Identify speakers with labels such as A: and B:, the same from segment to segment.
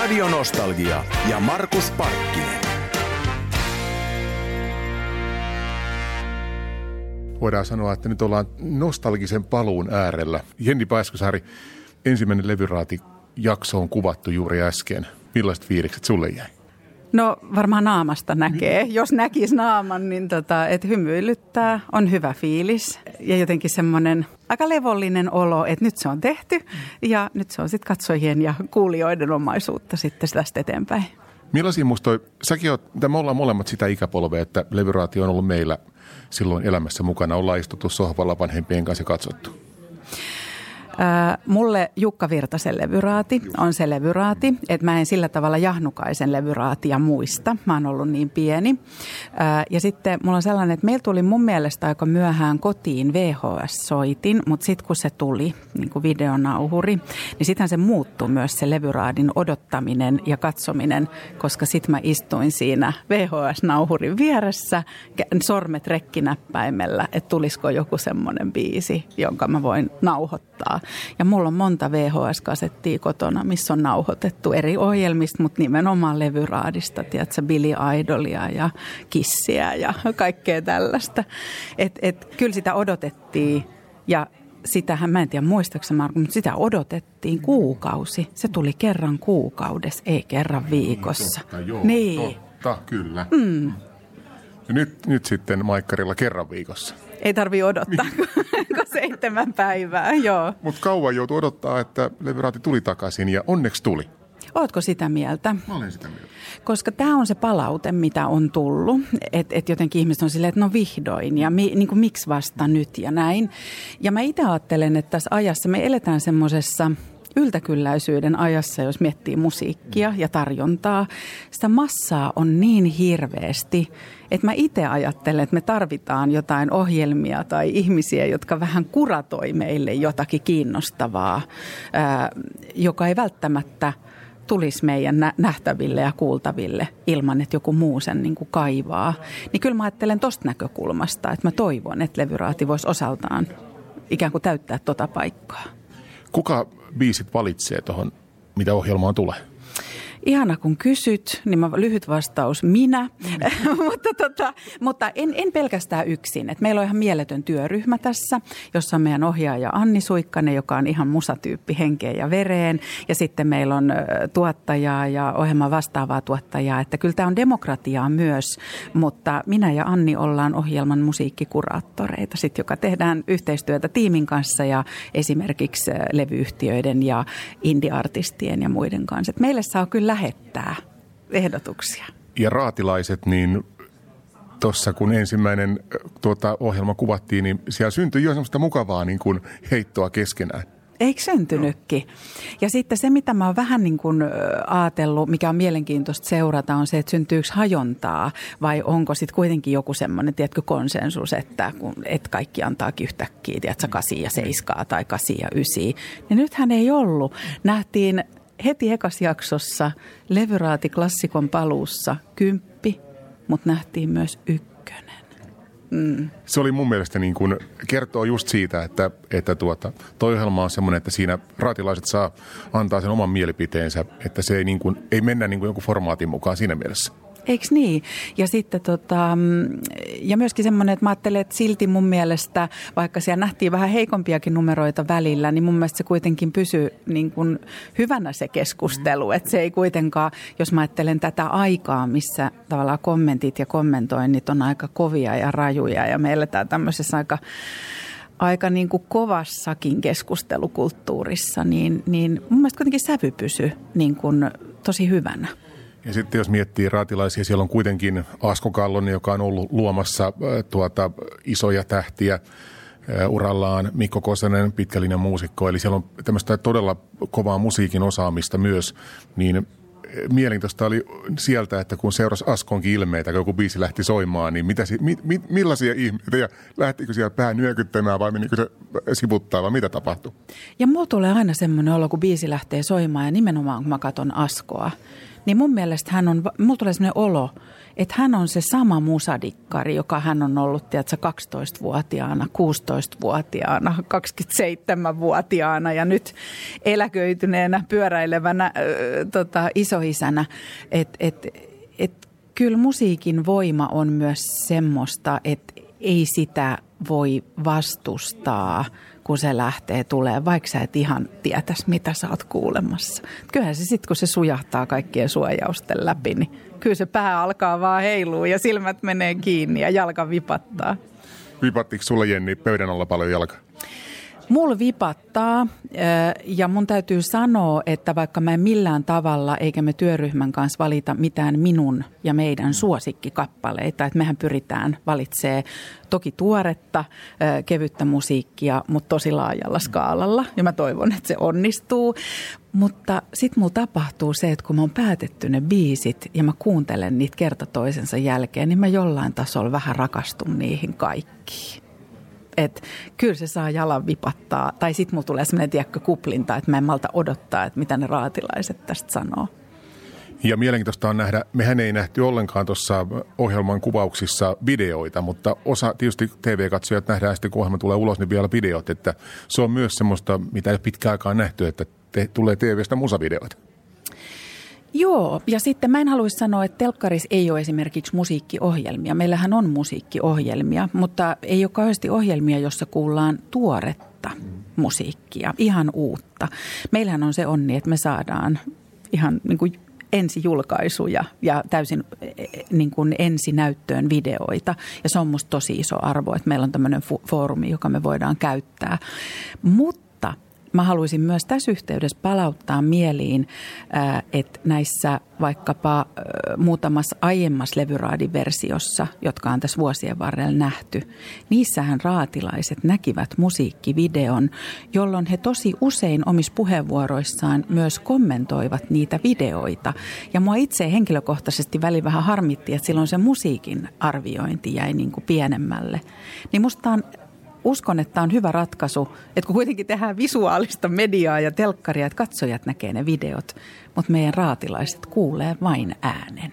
A: Radio Nostalgia ja Markus Parkkinen.
B: Voidaan sanoa, että nyt ollaan nostalgisen paluun äärellä. Jenni Paeskosaari, ensimmäinen levyraati jakso on kuvattu juuri äsken. Millaiset fiilikset sulle jäi?
C: No varmaan naamasta näkee. Jos näkisi naaman, niin tota, että hymyilyttää, on hyvä fiilis ja jotenkin semmoinen aika levollinen olo, että nyt se on tehty ja nyt se on sitten katsojien ja kuulijoiden omaisuutta sitten tästä eteenpäin.
B: Millaisia musta toi, säkin oot, me ollaan molemmat sitä ikäpolvea, että levyraati on ollut meillä silloin elämässä mukana. Ollaan istuttu sohvalla vanhempien kanssa ja katsottu.
C: Mulle Jukka Virtasen levyraati on se levyraati, että mä en sillä tavalla Jahnukaisen levyraatia muista. Mä oon ollut niin pieni. Ja sitten mulla on sellainen, että meillä tuli mun mielestä aika myöhään kotiin VHS-soitin, mutta sitten kun se tuli, niin kuin videonauhuri, niin sittenhän se muuttui myös se levyraadin odottaminen ja katsominen, koska sitten mä istuin siinä VHS-nauhurin vieressä, sormet rekkinäppäimellä, että tulisiko joku semmoinen biisi, jonka mä voin nauhoittaa. Ja mulla on monta VHS-kasettia kotona, missä on nauhoitettu eri ohjelmista, mutta nimenomaan levyraadista, tiedätkö, Billy Idolia ja Kissiä ja kaikkea tällaista. Et, et, kyllä sitä odotettiin ja sitähän, mä en tiedä muistaakseni Marko, mutta sitä odotettiin kuukausi. Se tuli kerran kuukaudessa, ei kerran viikossa.
B: Totta, joo,
C: niin.
B: totta, kyllä. Mm. Ja nyt, nyt sitten Maikkarilla kerran viikossa.
C: Ei tarvi odottaa kuin seitsemän päivää, joo.
B: Mutta kauan joutuu odottaa, että levyraati tuli takaisin ja onneksi tuli.
C: Ootko sitä mieltä?
B: Mä olen sitä mieltä.
C: Koska tämä on se palaute, mitä on tullut. Että et jotenkin ihmiset on silleen, että no vihdoin ja mi, niin kuin, miksi vasta nyt ja näin. Ja mä itse ajattelen, että tässä ajassa me eletään semmoisessa yltäkylläisyyden ajassa, jos miettii musiikkia ja tarjontaa. Sitä massaa on niin hirveästi, että mä itse ajattelen, että me tarvitaan jotain ohjelmia tai ihmisiä, jotka vähän kuratoi meille jotakin kiinnostavaa, joka ei välttämättä tulisi meidän nähtäville ja kuultaville ilman, että joku muu sen niin kuin kaivaa. Niin kyllä mä ajattelen tosta näkökulmasta, että mä toivon, että levyraati voisi osaltaan ikään kuin täyttää tota paikkaa.
B: Kuka biisit valitsee tuohon, mitä ohjelmaan tulee?
C: Ihana kun kysyt, niin mä, lyhyt vastaus minä, mm. mutta, tota, mutta en, en pelkästään yksin. Et meillä on ihan mieletön työryhmä tässä, jossa on meidän ohjaaja Anni Suikkanen, joka on ihan musatyyppi henkeen ja vereen. Ja sitten meillä on tuottajaa ja ohjelman vastaavaa tuottajaa. Että kyllä tämä on demokratiaa myös, mutta minä ja Anni ollaan ohjelman musiikkikuraattoreita, sit, joka tehdään yhteistyötä tiimin kanssa ja esimerkiksi levyyhtiöiden ja indie-artistien ja muiden kanssa. Et meille saa kyllä lähettää ehdotuksia.
B: Ja raatilaiset, niin tuossa kun ensimmäinen tuota, ohjelma kuvattiin, niin siellä syntyi jo semmoista mukavaa niin kuin heittoa keskenään.
C: Eikö syntynytkin? Ja sitten se, mitä mä oon vähän niin kuin ajatellut, mikä on mielenkiintoista seurata, on se, että syntyykö hajontaa vai onko sitten kuitenkin joku semmoinen, tiedätkö, konsensus, että, kun, että kaikki antaa yhtäkkiä, tiedätkö, kasi ja seiskaa tai kasi ja ysi. Niin nythän ei ollut. Nähtiin heti ekas jaksossa levyraati klassikon paluussa kymppi, mutta nähtiin myös ykkönen.
B: Mm. Se oli mun mielestä niin kuin, kertoo just siitä, että, että tuota, toi ohjelma on semmoinen, että siinä raatilaiset saa antaa sen oman mielipiteensä, että se ei, niin kuin, ei mennä niin kuin jonkun formaatin mukaan siinä mielessä.
C: Eikö niin? Ja sitten tota, mm, ja myöskin semmoinen, että mä ajattelen, että silti mun mielestä, vaikka siellä nähtiin vähän heikompiakin numeroita välillä, niin mun mielestä se kuitenkin pysyy niin kuin hyvänä se keskustelu. Että se ei kuitenkaan, jos mä ajattelen tätä aikaa, missä tavallaan kommentit ja kommentoinnit on aika kovia ja rajuja ja me eletään tämmöisessä aika aika niin kuin kovassakin keskustelukulttuurissa, niin, niin mun mielestä kuitenkin sävy pysyy niin kuin tosi hyvänä.
B: Ja sitten jos miettii raatilaisia, siellä on kuitenkin Asko Kallon, joka on ollut luomassa tuota, isoja tähtiä urallaan, Mikko Kosonen, pitkällinen muusikko, eli siellä on tämmöistä todella kovaa musiikin osaamista myös, niin mielenkiintoista oli sieltä, että kun seurasi Askonkin ilmeitä, kun joku biisi lähti soimaan, niin mitä, mi, mi, millaisia ihmeitä ja lähtikö siellä pää nyökyttämään vai menikö se sivuttaa vai mitä tapahtui?
C: Ja mulla tulee aina semmoinen olo, kun biisi lähtee soimaan ja nimenomaan kun mä katson Askoa, niin mun mielestä hän on, mulla tulee sellainen olo, että hän on se sama musadikkari, joka hän on ollut, tiedätkö, 12-vuotiaana, 16-vuotiaana, 27-vuotiaana ja nyt eläköityneenä, pyöräilevänä äh, tota, isoisänä. Että et, et, kyllä musiikin voima on myös semmoista, että ei sitä voi vastustaa, kun se lähtee tulee, vaikka sä et ihan tietäisi, mitä sä oot kuulemassa. Kyllähän se sitten, kun se sujahtaa kaikkien suojausten läpi, niin kyllä se pää alkaa vaan heilua ja silmät menee kiinni ja jalka vipattaa.
B: Vipattiko sulla Jenni pöydän alla paljon jalka?
C: Mulla vipattaa ja mun täytyy sanoa, että vaikka mä en millään tavalla eikä me työryhmän kanssa valita mitään minun ja meidän suosikkikappaleita, että mehän pyritään valitsee toki tuoretta, kevyttä musiikkia, mutta tosi laajalla skaalalla ja mä toivon, että se onnistuu. Mutta sitten mulla tapahtuu se, että kun mä oon päätetty ne biisit ja mä kuuntelen niitä kerta toisensa jälkeen, niin mä jollain tasolla vähän rakastun niihin kaikkiin että kyllä se saa jalan vipattaa. Tai sitten mulla tulee semmoinen tiekkä kuplinta, että mä en malta odottaa, että mitä ne raatilaiset tästä sanoo.
B: Ja mielenkiintoista on nähdä, mehän ei nähty ollenkaan tuossa ohjelman kuvauksissa videoita, mutta osa tietysti TV-katsojat nähdään sitten, kun ohjelma tulee ulos, niin vielä videot, että se on myös semmoista, mitä ei pitkään aikaan nähty, että te, tulee TV-stä musavideoita.
C: Joo, ja sitten mä en haluaisi sanoa, että telkkaris ei ole esimerkiksi musiikkiohjelmia. Meillähän on musiikkiohjelmia, mutta ei ole kauheasti ohjelmia, jossa kuullaan tuoretta musiikkia, ihan uutta. Meillähän on se onni, että me saadaan ihan niin kuin ensijulkaisuja ja täysin e, e, niin kuin ensinäyttöön videoita. Ja se on musta tosi iso arvo, että meillä on tämmöinen foorumi, joka me voidaan käyttää. Mutta Mä haluaisin myös tässä yhteydessä palauttaa mieliin, että näissä vaikkapa muutamassa aiemmassa levyraadiversiossa, jotka on tässä vuosien varrella nähty, niissähän raatilaiset näkivät musiikkivideon, jolloin he tosi usein omissa puheenvuoroissaan myös kommentoivat niitä videoita. Ja mua itse henkilökohtaisesti väli vähän harmitti, että silloin se musiikin arviointi jäi niin kuin pienemmälle. Niin musta on uskon, että on hyvä ratkaisu, että kun kuitenkin tehdään visuaalista mediaa ja telkkaria, että katsojat näkee ne videot, mutta meidän raatilaiset kuulee vain äänen.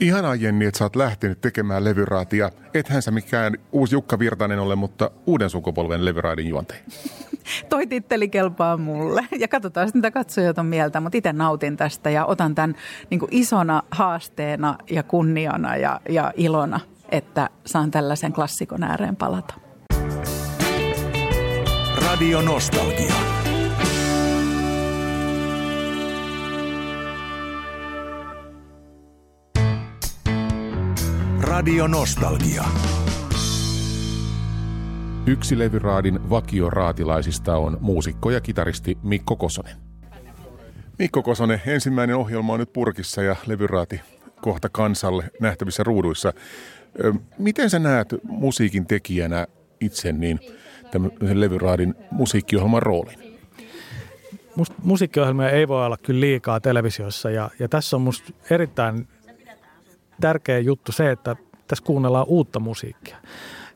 B: Ihanaa Jenni, että sä oot lähtenyt tekemään levyraatia. Ethän sä mikään uusi Jukka Virtanen ole, mutta uuden sukupolven levyraadin juonte.
C: Toi titteli kelpaa mulle. Ja katsotaan sitten, mitä katsojat on mieltä, mutta itse nautin tästä ja otan tämän niin isona haasteena ja kunniana ja, ja ilona, että saan tällaisen klassikon ääreen palata.
A: Radio Nostalgia. Radio Nostalgia.
B: Yksi levyraadin vakioraatilaisista on muusikko ja kitaristi Mikko Kosonen. Mikko Kosonen, ensimmäinen ohjelma on nyt purkissa ja levyraati kohta kansalle nähtävissä ruuduissa. Miten sä näet musiikin tekijänä itse niin – tämmöisen levyraadin musiikkiohjelman roolin?
D: Musta musiikkiohjelmia ei voi olla kyllä liikaa televisiossa ja, ja tässä on musta erittäin tärkeä juttu se, että tässä kuunnellaan uutta musiikkia.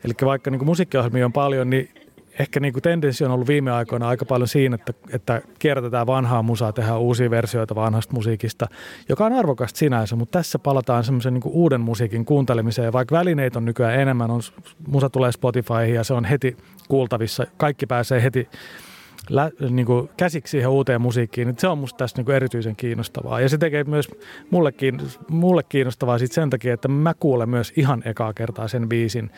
D: Eli vaikka niin musiikkiohjelmia on paljon, niin ehkä niin kuin tendenssi on ollut viime aikoina aika paljon siinä, että, että kierrätetään vanhaa musaa, tehdään uusia versioita vanhasta musiikista, joka on arvokasta sinänsä, mutta tässä palataan semmoisen niin uuden musiikin kuuntelemiseen. Vaikka välineitä on nykyään enemmän, on, musa tulee Spotifyhin ja se on heti kuultavissa, kaikki pääsee heti lä, niin kuin käsiksi siihen uuteen musiikkiin, niin se on musta tässä niin kuin erityisen kiinnostavaa. Ja se tekee myös mulle, mulle kiinnostavaa sit sen takia, että mä kuulen myös ihan ekaa kertaa sen biisin,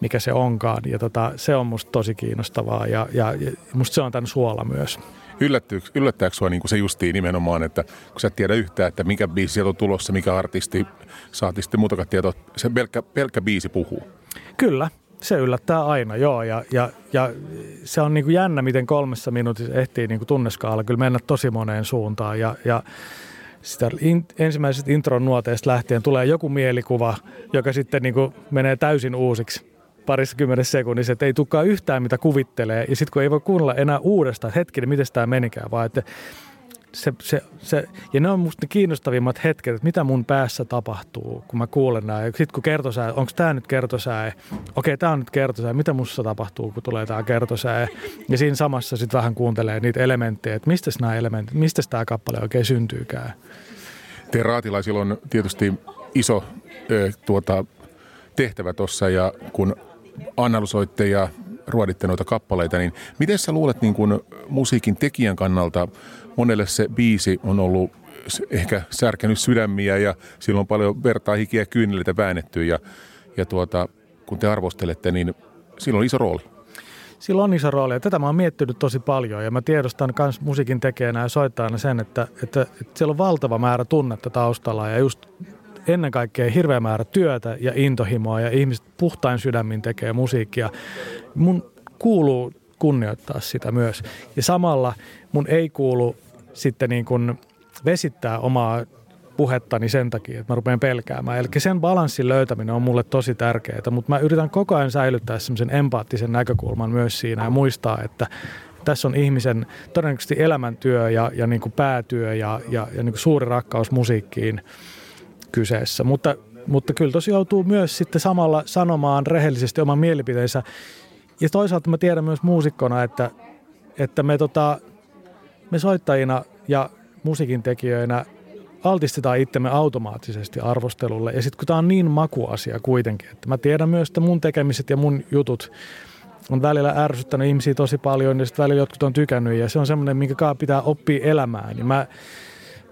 D: mikä se onkaan. Ja tota, se on musta tosi kiinnostavaa ja, ja, ja musta se on tämän suola myös.
B: yllättääkö sinua niin kuin se justiin nimenomaan, että kun sä et tiedä yhtään, että mikä biisi sieltä on tulossa, mikä artisti, saati sitten muutakaan tietoa, se pelkkä, pelkkä biisi puhuu?
D: Kyllä, se yllättää aina, joo. Ja, ja, ja se on niin kuin jännä, miten kolmessa minuutissa ehtii niin kuin tunneskaala kyllä mennä tosi moneen suuntaan. Ja, ja sitä in, ensimmäisestä intron nuoteesta lähtien tulee joku mielikuva, joka sitten niin kuin menee täysin uusiksi parissa kymmenessä sekunnissa, että ei tulekaan yhtään mitä kuvittelee. Ja sitten kun ei voi kuunnella enää uudestaan, että hetkinen, miten tämä menikään, vaan että se, se, se, ja ne on musta ne kiinnostavimmat hetket, että mitä mun päässä tapahtuu, kun mä kuulen nämä. Sitten kun kertosää, onko tämä nyt kertosää? Okei, tämä on nyt kertosää. Mitä musta tapahtuu, kun tulee tämä kertosää? Ja siinä samassa sitten vähän kuuntelee niitä elementtejä, että mistä nämä elementit, mistä tämä kappale oikein syntyykään.
B: Te raatilaisilla on tietysti iso ö, tuota, tehtävä tuossa ja kun analysoitte ja ruoditte noita kappaleita, niin miten sä luulet niin kun musiikin tekijän kannalta, monelle se biisi on ollut ehkä särkenyt sydämiä ja silloin on paljon vertaa hikiä kyyneleitä väännetty ja, ja tuota, kun te arvostelette, niin silloin on iso rooli.
D: Sillä on iso rooli ja tätä mä oon miettinyt tosi paljon ja mä tiedostan myös musiikin tekijänä ja soittajana sen, että, että, että siellä on valtava määrä tunnetta taustalla ja just ennen kaikkea hirveä määrä työtä ja intohimoa ja ihmiset puhtain sydämin tekee musiikkia. Mun kuuluu kunnioittaa sitä myös. Ja samalla mun ei kuulu sitten niin kuin vesittää omaa puhettani sen takia, että mä rupean pelkäämään. Eli sen balanssin löytäminen on mulle tosi tärkeää, mutta mä yritän koko ajan säilyttää semmoisen empaattisen näkökulman myös siinä ja muistaa, että tässä on ihmisen todennäköisesti elämäntyö ja, ja niin kuin päätyö ja, ja, ja niin kuin suuri rakkaus musiikkiin kyseessä. Mutta, mutta kyllä tosi joutuu myös sitten samalla sanomaan rehellisesti oman mielipiteensä. Ja toisaalta mä tiedän myös muusikkona, että, että me, tota, me soittajina ja musiikin tekijöinä altistetaan itsemme automaattisesti arvostelulle. Ja sitten kun tämä on niin makuasia kuitenkin, että mä tiedän myös, että mun tekemiset ja mun jutut on välillä ärsyttänyt ihmisiä tosi paljon ja sitten välillä jotkut on tykännyt ja se on semmoinen, minkä pitää oppia elämään. Niin mä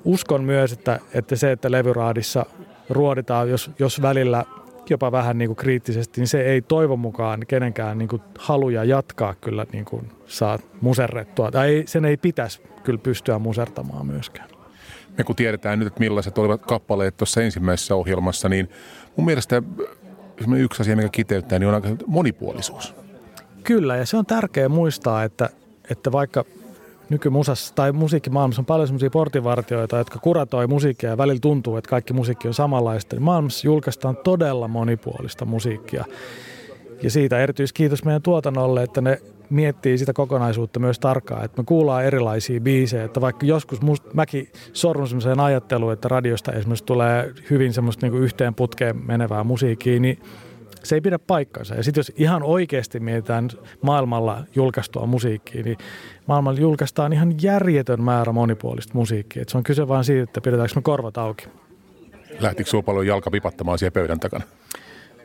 D: uskon myös, että, että se, että levyraadissa ruoditaan, jos, jos välillä jopa vähän niin kuin kriittisesti, niin se ei toivon mukaan kenenkään niin kuin haluja jatkaa kyllä niin kuin saa muserrettua. Tai ei, sen ei pitäisi kyllä pystyä musertamaan myöskään.
B: Me kun tiedetään nyt, että millaiset olivat kappaleet tuossa ensimmäisessä ohjelmassa, niin mun mielestä yksi asia, mikä kiteyttää, niin on aika monipuolisuus.
D: Kyllä, ja se on tärkeää muistaa, että, että vaikka nykymusassa tai musiikkimaailmassa on paljon sellaisia portinvartioita, jotka kuratoi musiikkia ja välillä tuntuu, että kaikki musiikki on samanlaista. Maailmassa julkaistaan todella monipuolista musiikkia. Ja siitä erityiskiitos meidän tuotannolle, että ne miettii sitä kokonaisuutta myös tarkkaan, että me kuullaan erilaisia biisejä, että vaikka joskus must, mäkin sorrun sellaiseen ajatteluun, että radiosta esimerkiksi tulee hyvin semmoista niin yhteen putkeen menevää musiikkia, niin se ei pidä paikkansa. Ja sitten jos ihan oikeasti mietitään maailmalla julkaistua musiikkia, niin maailmalla julkaistaan ihan järjetön määrä monipuolista musiikkia. Et se on kyse vain siitä, että pidetäänkö me korvat auki.
B: Lähtikö sinulla paljon jalka vipattamaan siellä pöydän takana?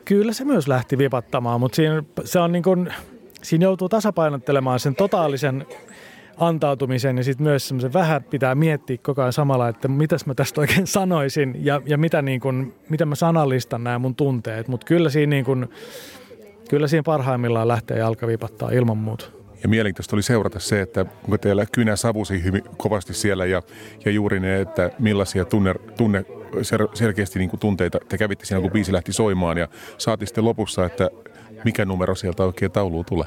D: Kyllä se myös lähti vipattamaan, mutta siinä, se on niin kuin, siinä joutuu tasapainottelemaan sen totaalisen antautumisen ja sitten myös semmoisen vähän pitää miettiä koko ajan samalla, että mitäs mä tästä oikein sanoisin ja, ja mitä, niin kun, miten mä sanallistan nämä mun tunteet. Mutta kyllä siinä, niin kun, kyllä siinä parhaimmillaan lähtee jalka vipattaa ilman muuta.
B: Ja mielenkiintoista oli seurata se, että onko teillä kynä savusi hyvin kovasti siellä ja, ja juuri ne, että millaisia tunne, tunne selkeästi niin kuin tunteita te kävitte siinä, kun biisi lähti soimaan ja saatiin sitten lopussa, että mikä numero sieltä oikein tauluun tulee.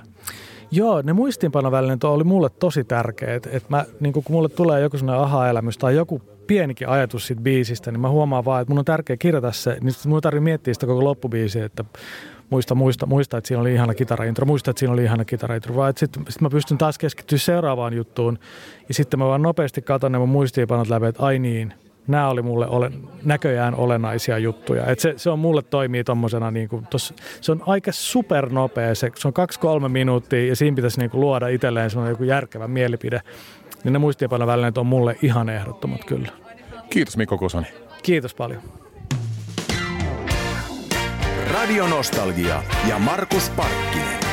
D: Joo, ne muistiinpanovälineet oli mulle tosi tärkeät. Että mä, niin kun mulle tulee joku sellainen aha-elämys tai joku pienikin ajatus siitä biisistä, niin mä huomaan vaan, että mun on tärkeä kirjata se, niin mun tarvii miettiä sitä koko loppubiisiä, että muista, muista, muista, että siinä oli ihana kitaraintro, muista, että siinä oli ihana kitaraintro, vaan sitten sit mä pystyn taas keskittyä seuraavaan juttuun ja sitten mä vaan nopeasti katson ne mun muistiinpanot läpi, että ai niin, nämä oli mulle ole, näköjään olennaisia juttuja. Et se, se on mulle toimii tommosena, niin kuin tossa, se on aika supernopea, se, se on kaksi-kolme minuuttia ja siinä pitäisi niin kuin luoda itselleen semmoinen joku järkevä mielipide. Niin ne muistiinpanovälineet on mulle ihan ehdottomat kyllä.
B: Kiitos Mikko Kosoni.
D: Kiitos paljon.
A: Radio Nostalgia ja Markus Parkkinen.